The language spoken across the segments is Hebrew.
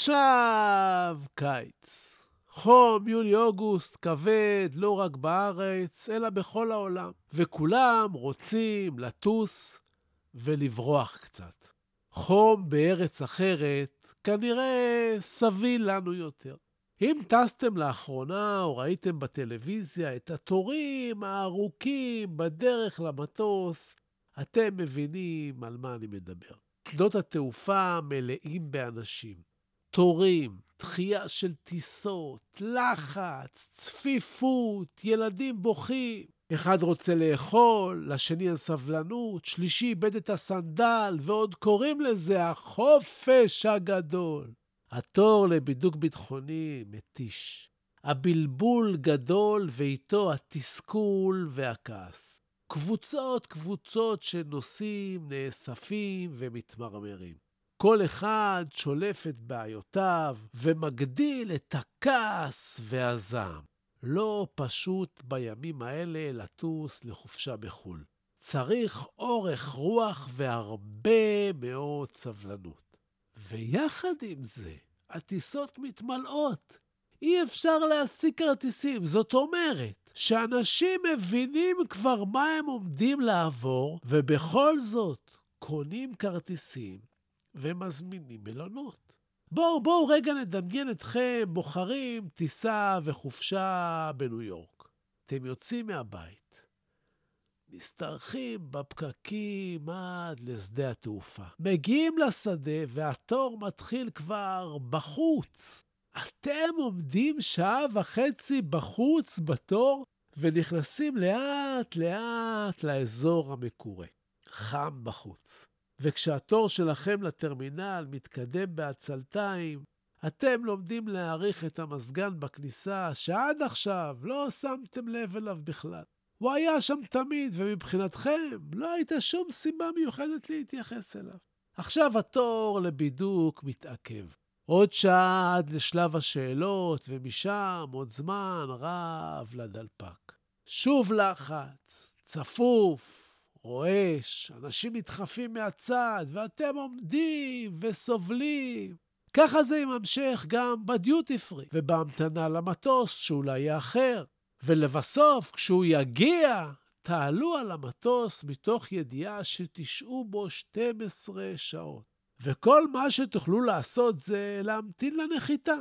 עכשיו קיץ. חום, יולי-אוגוסט, כבד, לא רק בארץ, אלא בכל העולם. וכולם רוצים לטוס ולברוח קצת. חום בארץ אחרת כנראה סביל לנו יותר. אם טסתם לאחרונה או ראיתם בטלוויזיה את התורים הארוכים בדרך למטוס, אתם מבינים על מה אני מדבר. שדות התעופה מלאים באנשים. תורים, דחייה של טיסות, לחץ, צפיפות, ילדים בוכים. אחד רוצה לאכול, לשני אין סבלנות, שלישי איבד את הסנדל, ועוד קוראים לזה החופש הגדול. התור לבידוק ביטחוני מתיש. הבלבול גדול ואיתו התסכול והכעס. קבוצות קבוצות של נוסעים נאספים ומתמרמרים. כל אחד שולף את בעיותיו ומגדיל את הכעס והזעם. לא פשוט בימים האלה לטוס לחופשה בחו"ל. צריך אורך רוח והרבה מאוד סבלנות. ויחד עם זה, הטיסות מתמלאות. אי אפשר להשיג כרטיסים. זאת אומרת שאנשים מבינים כבר מה הם עומדים לעבור, ובכל זאת קונים כרטיסים ומזמינים מלונות. בואו, בואו רגע נדמיין אתכם בוחרים טיסה וחופשה בניו יורק. אתם יוצאים מהבית, משתרכים בפקקים עד לשדה התעופה. מגיעים לשדה והתור מתחיל כבר בחוץ. אתם עומדים שעה וחצי בחוץ בתור ונכנסים לאט-לאט לאזור המקורה. חם בחוץ. וכשהתור שלכם לטרמינל מתקדם בעצלתיים, אתם לומדים להעריך את המזגן בכניסה, שעד עכשיו לא שמתם לב אליו בכלל. הוא היה שם תמיד, ומבחינתכם לא הייתה שום סיבה מיוחדת להתייחס אליו. עכשיו התור לבידוק מתעכב. עוד שעה עד לשלב השאלות, ומשם עוד זמן רב לדלפק. שוב לחץ, צפוף, רועש, אנשים נדחפים מהצד, ואתם עומדים וסובלים. ככה זה יימשך גם בדיוטי פרי, ובהמתנה למטוס שאולי יאחר. ולבסוף, כשהוא יגיע, תעלו על המטוס מתוך ידיעה שתשעו בו 12 שעות. וכל מה שתוכלו לעשות זה להמתין לנחיתה.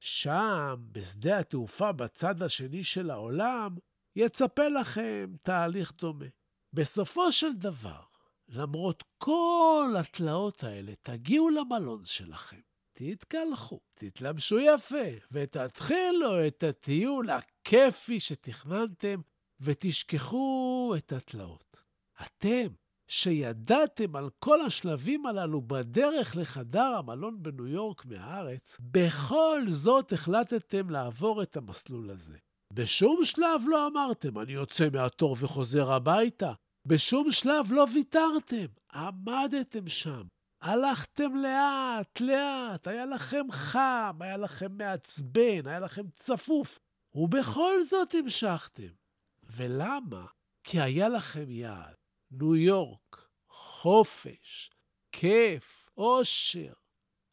שם, בשדה התעופה בצד השני של העולם, יצפה לכם תהליך דומה. בסופו של דבר, למרות כל התלאות האלה, תגיעו למלון שלכם, תתקלחו, תתלבשו יפה, ותתחילו את הטיול הכיפי שתכננתם, ותשכחו את התלאות. אתם, שידעתם על כל השלבים הללו בדרך לחדר המלון בניו יורק מהארץ, בכל זאת החלטתם לעבור את המסלול הזה. בשום שלב לא אמרתם, אני יוצא מהתור וחוזר הביתה. בשום שלב לא ויתרתם, עמדתם שם. הלכתם לאט, לאט, היה לכם חם, היה לכם מעצבן, היה לכם צפוף, ובכל זאת המשכתם. ולמה? כי היה לכם יעד. ניו יורק, חופש, כיף, אושר.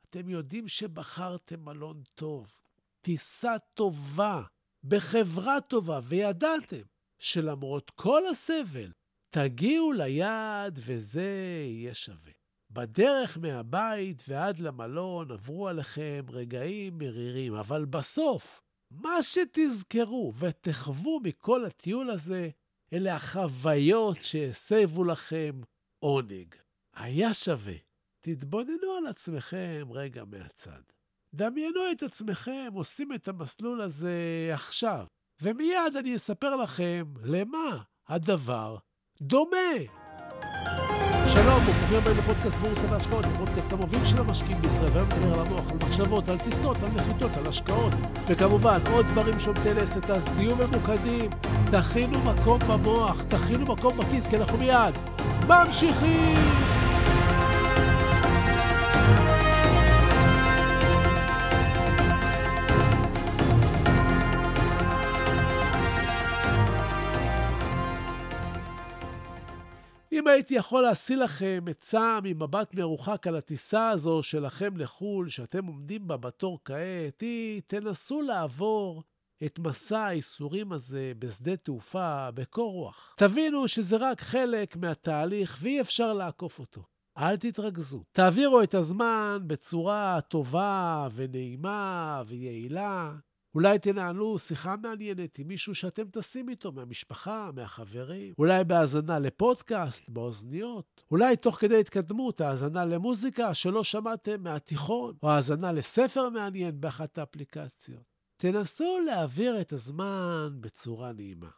אתם יודעים שבחרתם מלון טוב, טיסה טובה, בחברה טובה, וידעתם שלמרות כל הסבל, תגיעו ליעד וזה יהיה שווה. בדרך מהבית ועד למלון עברו עליכם רגעים מרירים, אבל בסוף, מה שתזכרו ותחוו מכל הטיול הזה, אלה החוויות שהסבו לכם עונג. היה שווה. תתבוננו על עצמכם רגע מהצד. דמיינו את עצמכם עושים את המסלול הזה עכשיו, ומיד אני אספר לכם למה הדבר דומה. שלום, וברוכים הבאים לפודקאסט בורסה והשקעות, הפודקאסט המוביל של המשקיעים בישראל, והיום נדבר על המוח, על מחשבות, על טיסות, על נחיתות, על השקעות, וכמובן עוד דברים שומטי לסת, אז תהיו ממוקדים, תכינו מקום במוח, תכינו מקום בכיס, כי אנחנו מיד ממשיכים! אם הייתי יכול להשיא לכם עצה ממבט מרוחק על הטיסה הזו שלכם לחו"ל, שאתם עומדים בה בתור כעת, היא תנסו לעבור את מסע האיסורים הזה בשדה תעופה בקור רוח. תבינו שזה רק חלק מהתהליך ואי אפשר לעקוף אותו. אל תתרכזו. תעבירו את הזמן בצורה טובה ונעימה ויעילה. אולי תנהלו שיחה מעניינת עם מישהו שאתם טסים איתו, מהמשפחה, מהחברים. אולי בהאזנה לפודקאסט, באוזניות. אולי תוך כדי התקדמות, האזנה למוזיקה שלא שמעתם מהתיכון, או האזנה לספר מעניין באחת האפליקציות. תנסו להעביר את הזמן בצורה נעימה.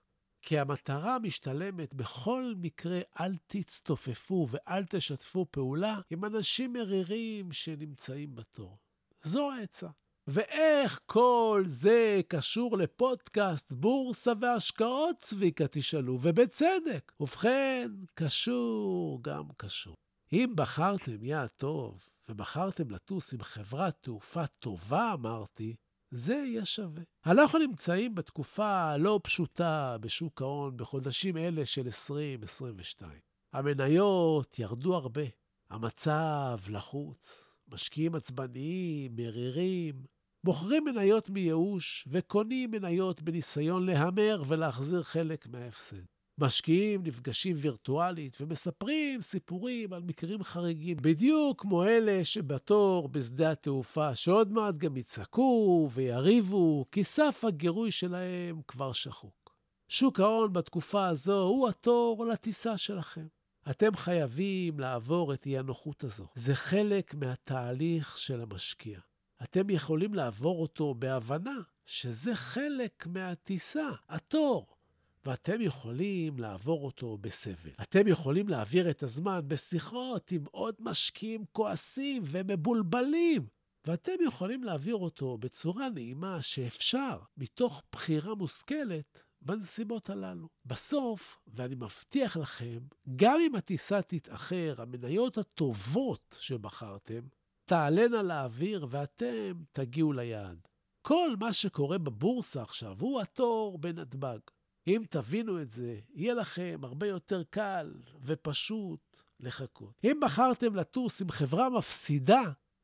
כי המטרה משתלמת בכל מקרה, אל תצטופפו ואל תשתפו פעולה עם אנשים מרירים שנמצאים בתור. זו העצה. ואיך כל זה קשור לפודקאסט בורסה והשקעות, צביקה, תשאלו, ובצדק. ובכן, קשור גם קשור. אם בחרתם יעד טוב, ובחרתם לטוס עם חברת תעופה טובה, אמרתי, זה יהיה שווה. אנחנו נמצאים בתקופה לא פשוטה בשוק ההון בחודשים אלה של 2022. המניות ירדו הרבה, המצב לחוץ, משקיעים עצבניים, מרירים, מוכרים מניות מייאוש וקונים מניות בניסיון להמר ולהחזיר חלק מההפסד. משקיעים נפגשים וירטואלית ומספרים סיפורים על מקרים חריגים, בדיוק כמו אלה שבתור בשדה התעופה, שעוד מעט גם יצעקו ויריבו, כי סף הגירוי שלהם כבר שחוק. שוק ההון בתקופה הזו הוא התור לטיסה שלכם. אתם חייבים לעבור את אי-הנוחות הזו. זה חלק מהתהליך של המשקיע. אתם יכולים לעבור אותו בהבנה שזה חלק מהטיסה, התור. ואתם יכולים לעבור אותו בסבל. אתם יכולים להעביר את הזמן בשיחות עם עוד משקיעים כועסים ומבולבלים. ואתם יכולים להעביר אותו בצורה נעימה שאפשר, מתוך בחירה מושכלת, בנסיבות הללו. בסוף, ואני מבטיח לכם, גם אם הטיסה תתאחר, המניות הטובות שבחרתם תעלנה לאוויר ואתם תגיעו ליעד. כל מה שקורה בבורסה עכשיו הוא התור בנתב"ג. אם תבינו את זה, יהיה לכם הרבה יותר קל ופשוט לחכות. אם בחרתם לטוס עם חברה מפסידה,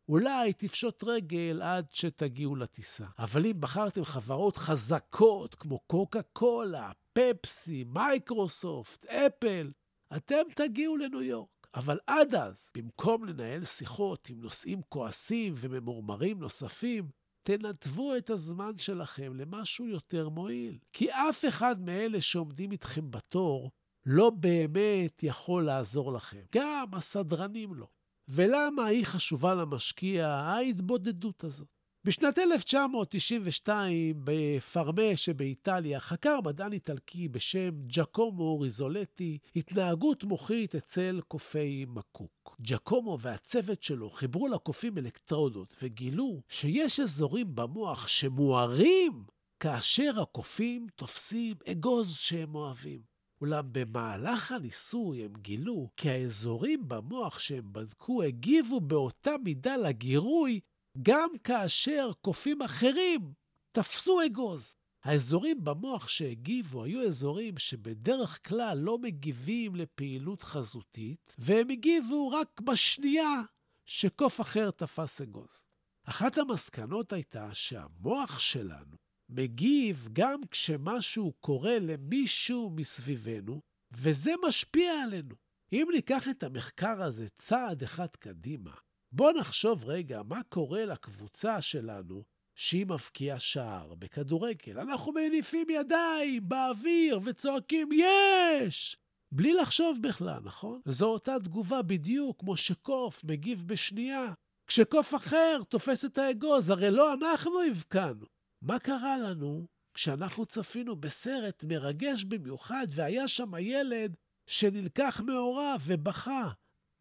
אולי תפשוט רגל עד שתגיעו לטיסה. אבל אם בחרתם חברות חזקות כמו קוקה קולה, פפסי, מייקרוסופט, אפל, אתם תגיעו לניו יורק. אבל עד אז, במקום לנהל שיחות עם נושאים כועסים וממורמרים נוספים, תנתבו את הזמן שלכם למשהו יותר מועיל. כי אף אחד מאלה שעומדים איתכם בתור לא באמת יכול לעזור לכם. גם הסדרנים לא. ולמה היא חשובה למשקיע, ההתבודדות הזאת? בשנת 1992, בפרמה שבאיטליה, חקר מדען איטלקי בשם ג'קומו ריזולטי התנהגות מוחית אצל קופי מקוק. ג'קומו והצוות שלו חיברו לקופים אלקטרודות וגילו שיש אזורים במוח שמוארים כאשר הקופים תופסים אגוז שהם אוהבים. אולם במהלך הניסוי הם גילו כי האזורים במוח שהם בדקו הגיבו באותה מידה לגירוי גם כאשר קופים אחרים תפסו אגוז. האזורים במוח שהגיבו היו אזורים שבדרך כלל לא מגיבים לפעילות חזותית, והם הגיבו רק בשנייה שקוף אחר תפס אגוז. אחת המסקנות הייתה שהמוח שלנו מגיב גם כשמשהו קורה למישהו מסביבנו, וזה משפיע עלינו. אם ניקח את המחקר הזה צעד אחד קדימה, בואו נחשוב רגע מה קורה לקבוצה שלנו שהיא מבקיעה שער בכדורגל. אנחנו מניפים ידיים באוויר וצועקים יש! בלי לחשוב בכלל, נכון? זו אותה תגובה בדיוק כמו שקוף מגיב בשנייה. כשקוף אחר תופס את האגוז, הרי לא אנחנו הבקענו. מה קרה לנו כשאנחנו צפינו בסרט מרגש במיוחד והיה שם הילד שנלקח מהוריו ובכה?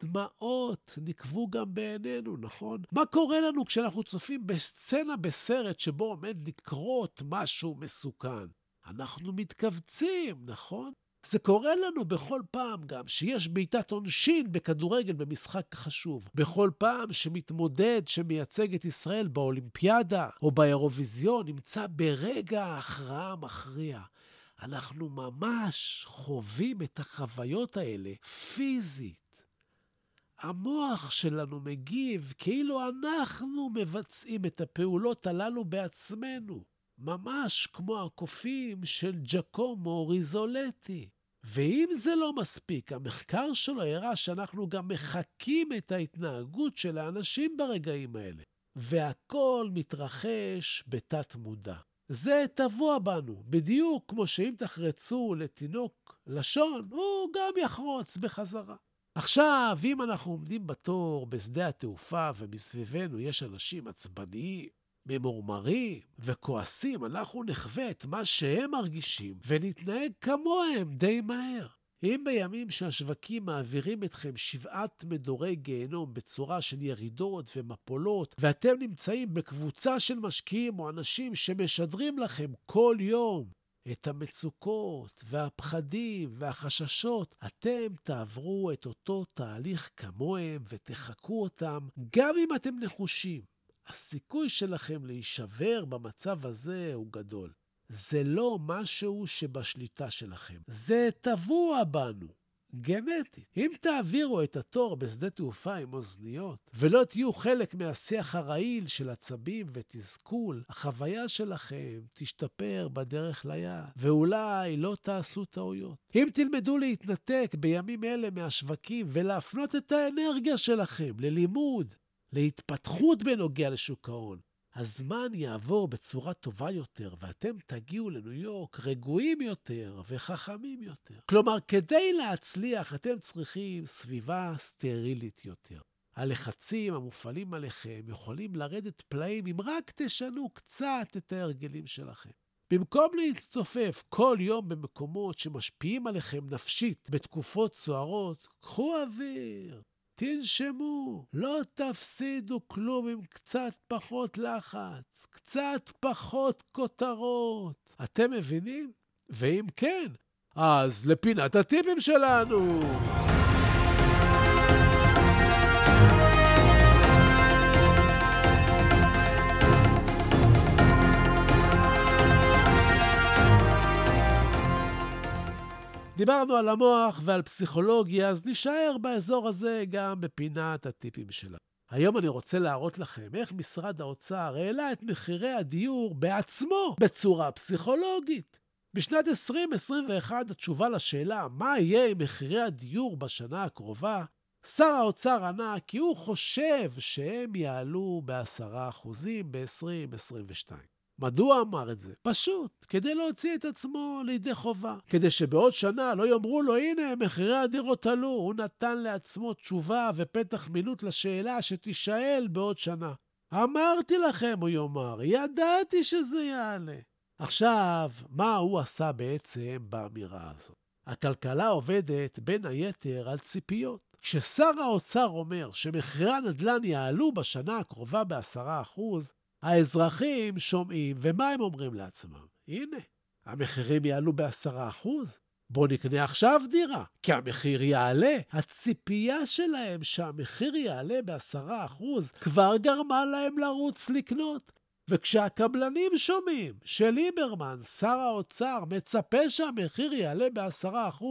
דמעות נקבו גם בעינינו, נכון? מה קורה לנו כשאנחנו צופים בסצנה בסרט שבו עומד לקרות משהו מסוכן? אנחנו מתכווצים, נכון? זה קורה לנו בכל פעם גם שיש בעיטת עונשין בכדורגל במשחק חשוב. בכל פעם שמתמודד שמייצג את ישראל באולימפיאדה או באירוויזיון נמצא ברגע ההכרעה המכריע. אנחנו ממש חווים את החוויות האלה פיזית. המוח שלנו מגיב כאילו אנחנו מבצעים את הפעולות הללו בעצמנו. ממש כמו הקופים של ג'קומו ריזולטי. ואם זה לא מספיק, המחקר שלו הראה שאנחנו גם מחקים את ההתנהגות של האנשים ברגעים האלה. והכל מתרחש בתת-מודע. זה טבוע בנו, בדיוק כמו שאם תחרצו לתינוק לשון, הוא גם יחרוץ בחזרה. עכשיו, אם אנחנו עומדים בתור בשדה התעופה ומסביבנו יש אנשים עצבניים, ממורמרים וכועסים, אנחנו נחווה את מה שהם מרגישים ונתנהג כמוהם די מהר. אם בימים שהשווקים מעבירים אתכם שבעת מדורי גיהנום בצורה של ירידות ומפולות, ואתם נמצאים בקבוצה של משקיעים או אנשים שמשדרים לכם כל יום את המצוקות והפחדים והחששות, אתם תעברו את אותו תהליך כמוהם ותחקו אותם, גם אם אתם נחושים. הסיכוי שלכם להישבר במצב הזה הוא גדול. זה לא משהו שבשליטה שלכם, זה טבוע בנו. גנטית. אם תעבירו את התור בשדה תעופה עם אוזניות, ולא תהיו חלק מהשיח הרעיל של עצבים ותסכול, החוויה שלכם תשתפר בדרך ליעד, ואולי לא תעשו טעויות. אם תלמדו להתנתק בימים אלה מהשווקים ולהפנות את האנרגיה שלכם ללימוד, להתפתחות בנוגע לשוק ההון, הזמן יעבור בצורה טובה יותר, ואתם תגיעו לניו יורק רגועים יותר וחכמים יותר. כלומר, כדי להצליח, אתם צריכים סביבה סטרילית יותר. הלחצים המופעלים עליכם יכולים לרדת פלאים אם רק תשנו קצת את ההרגלים שלכם. במקום להצטופף כל יום במקומות שמשפיעים עליכם נפשית בתקופות סוערות, קחו אוויר, תנשמו, לא תפסידו כלום עם קצת פחות לחץ, קצת פחות כותרות. אתם מבינים? ואם כן, אז לפינת הטיפים שלנו. דיברנו על המוח ועל פסיכולוגיה, אז נישאר באזור הזה גם בפינת הטיפים שלנו. היום אני רוצה להראות לכם איך משרד האוצר העלה את מחירי הדיור בעצמו בצורה פסיכולוגית. בשנת 2021 התשובה לשאלה מה יהיה עם מחירי הדיור בשנה הקרובה, שר האוצר ענה כי הוא חושב שהם יעלו ב-10% ב-2022. מדוע אמר את זה? פשוט, כדי להוציא את עצמו לידי חובה. כדי שבעוד שנה לא יאמרו לו, הנה, מחירי הדירות עלו. הוא נתן לעצמו תשובה ופתח מילוט לשאלה שתישאל בעוד שנה. אמרתי לכם, הוא יאמר, ידעתי שזה יעלה. עכשיו, מה הוא עשה בעצם באמירה הזאת? הכלכלה עובדת בין היתר על ציפיות. כששר האוצר אומר שמחירי הנדל"ן יעלו בשנה הקרובה ב-10%, האזרחים שומעים, ומה הם אומרים לעצמם? הנה, המחירים יעלו ב-10%. בואו נקנה עכשיו דירה, כי המחיר יעלה. הציפייה שלהם שהמחיר יעלה ב-10% כבר גרמה להם לרוץ לקנות. וכשהקבלנים שומעים שליברמן, שר האוצר, מצפה שהמחיר יעלה ב-10%,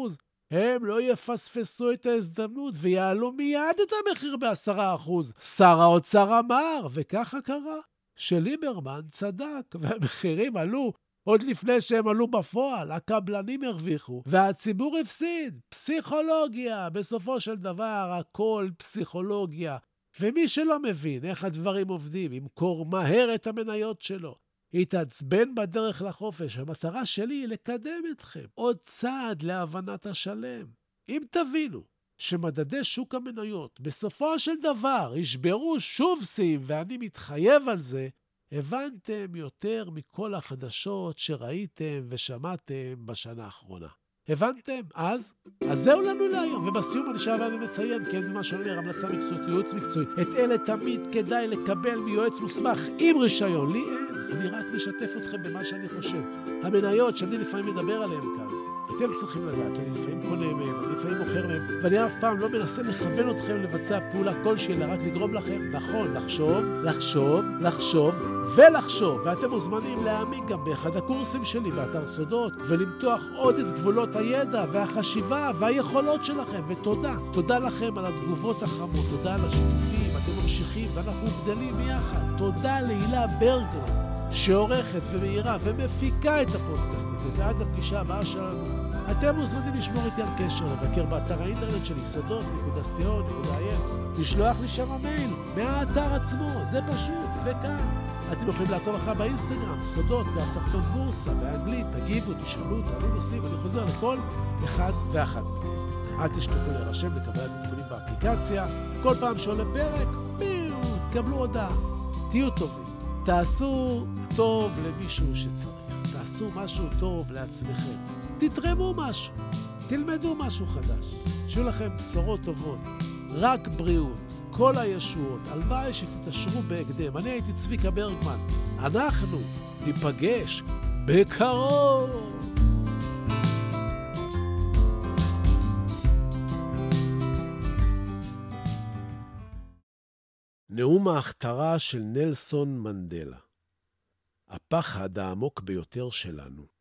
הם לא יפספסו את ההזדמנות ויעלו מיד את המחיר ב-10%. שר האוצר אמר, וככה קרה. שליברמן צדק, והמחירים עלו עוד לפני שהם עלו בפועל. הקבלנים הרוויחו, והציבור הפסיד. פסיכולוגיה, בסופו של דבר הכל פסיכולוגיה. ומי שלא מבין איך הדברים עובדים, ימכור מהר את המניות שלו. יתעצבן בדרך לחופש. המטרה שלי היא לקדם אתכם עוד צעד להבנת השלם. אם תבינו שמדדי שוק המניות בסופו של דבר ישברו שוב שיאים, ואני מתחייב על זה, הבנתם יותר מכל החדשות שראיתם ושמעתם בשנה האחרונה. הבנתם? אז? אז זהו לנו להיום. ובסיום אני שב ואני מציין, כן, מה שאומר, המלצה מקצועית, ייעוץ מקצועי. את אלה תמיד כדאי לקבל מיועץ מוסמך עם רישיון. לי אין. אני רק משתף אתכם במה שאני חושב. המניות שאני לפעמים מדבר עליהן כאן, אתם צריכים לדעת, אני לפעמים קונה מהם, אני לפעמים מוכר מהם, ואני אף פעם לא מנסה לכוון אתכם לבצע פעולה כלשהי, אלא רק לגרום לכם, נכון, לחשוב, לחשוב, לחשוב ולחשוב. ואתם מוזמנים להעמיק גם באחד הקורסים שלי באתר סודות, ולמתוח עוד את גבולות הידע והחשיבה והיכולות שלכם. ותודה, תודה לכם על התגובות החמות, תודה על השיתופים, אתם ממשיכים ואנחנו גדלים יחד. תודה להילה ברגר. שעורכת ומאירה ומפיקה את הפודקאסט הזה, ועד הפגישה הבאה שלנו. אתם מוזמנים לשמור איתי על קשר, לבקר באתר האינטרנט שלי, סודות.co.il, לשלוח לי שם מייל מהאתר עצמו, זה פשוט, וכאן. אתם יכולים לעקוב אחריו באינסטגרם, סודות, גם תחתון בורסה, באנגלית, תגיבו, תשאלו, תעלו נושאים, אני חוזר לכל אחד ואחת. אל תשכחו להירשם לקבל התיקונים באפליקציה, כל פעם שעולה פרק, ביו, תקבלו הודעה. תהיו טובים. תעשו טוב למישהו שצריך, תעשו משהו טוב לעצמכם, תתרמו משהו, תלמדו משהו חדש, שיהיו לכם בשורות טובות, רק בריאות, כל הישועות, הלוואי שתתעשרו בהקדם. אני הייתי צביקה ברגמן, אנחנו ניפגש בקרוב. נאום ההכתרה של נלסון מנדלה. הפחד העמוק ביותר שלנו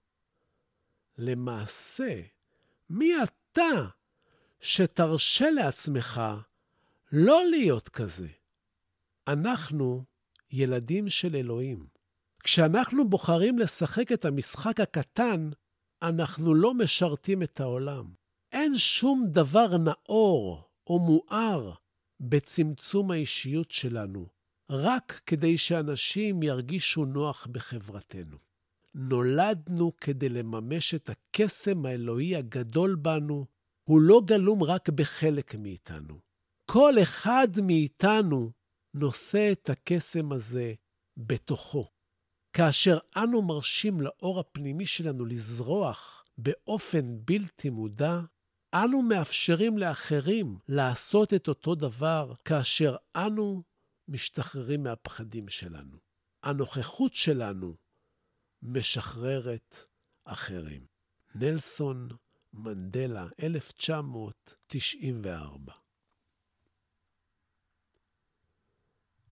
למעשה, מי אתה שתרשה לעצמך לא להיות כזה? אנחנו ילדים של אלוהים. כשאנחנו בוחרים לשחק את המשחק הקטן, אנחנו לא משרתים את העולם. אין שום דבר נאור או מואר בצמצום האישיות שלנו, רק כדי שאנשים ירגישו נוח בחברתנו. נולדנו כדי לממש את הקסם האלוהי הגדול בנו, הוא לא גלום רק בחלק מאיתנו. כל אחד מאיתנו נושא את הקסם הזה בתוכו. כאשר אנו מרשים לאור הפנימי שלנו לזרוח באופן בלתי מודע, אנו מאפשרים לאחרים לעשות את אותו דבר כאשר אנו משתחררים מהפחדים שלנו. הנוכחות שלנו משחררת אחרים. נלסון מנדלה, 1994